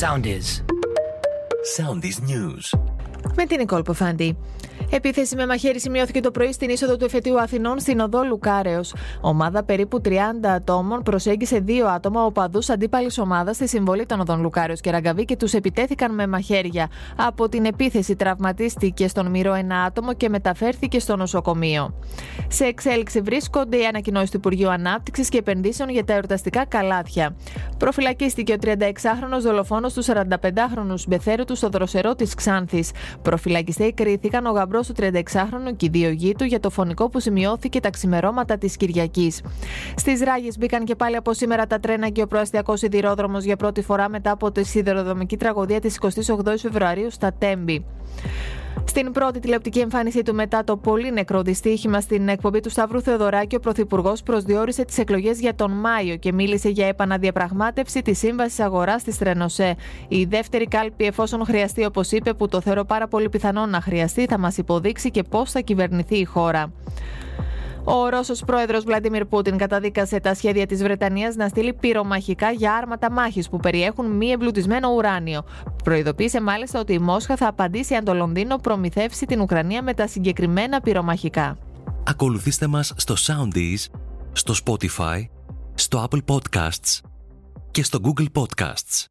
Soundies. Soundies News. Με την Νικόλ Ποφάντη. Επίθεση με μαχαίρι σημειώθηκε το πρωί στην είσοδο του εφετείου Αθηνών στην οδό Λουκάρεο. Ομάδα περίπου 30 ατόμων προσέγγισε δύο άτομα οπαδούς αντίπαλης ομάδας στη συμβολή των οδών Λουκάρεο και Ραγκαβή και τους επιτέθηκαν με μαχαίρια. Από την επίθεση τραυματίστηκε στον μυρό ένα άτομο και μεταφέρθηκε στο νοσοκομείο. Σε εξέλιξη βρίσκονται οι ανακοινώσεις του Υπουργείου Ανάπτυξης και Επενδύσεων για τα εορταστικά καλάθια. Προφυλακίστηκε ο 36χρονο δολοφόνος του 45χρονου Μπεθέρου του στο δροσερό της Ξάνθης. Προφυλακιστέ κρίθηκαν ο γαμπρός του 36χρονου και οι δύο γη του για το φωνικό που σημειώθηκε τα ξημερώματα της Κυριακής. Στις ράγες μπήκαν και πάλι από σήμερα τα τρένα και ο προαστιακός σιδηρόδρομος για πρώτη φορά μετά από τη σιδηροδρομική τραγωδία της 28 Φεβρουαρίου στα Τέμπη. Στην πρώτη τηλεοπτική εμφάνισή του μετά το πολύ νεκρό δυστύχημα στην εκπομπή του Σταύρου Θεοδωράκη, ο Πρωθυπουργός προσδιορίσε τις εκλογές για τον Μάιο και μίλησε για επαναδιαπραγμάτευση της σύμβασης αγοράς της Τρενοσέ. Η δεύτερη κάλπη, εφόσον χρειαστεί, όπως είπε, που το θεωρώ πάρα πολύ πιθανό να χρειαστεί, θα μας υποδείξει και πώς θα κυβερνηθεί η χώρα. Ο Ρώσος πρόεδρος Βλαντιμίρ Πούτιν καταδίκασε τα σχέδια της Βρετανίας να στείλει πυρομαχικά για άρματα μάχης που περιέχουν μη εμπλουτισμένο ουράνιο. Προειδοποίησε μάλιστα ότι η Μόσχα θα απαντήσει αν το Λονδίνο προμηθεύσει την Ουκρανία με τα συγκεκριμένα πυρομαχικά. Ακολουθήστε μας στο Soundees, στο Spotify, στο Apple Podcasts και στο Google Podcasts.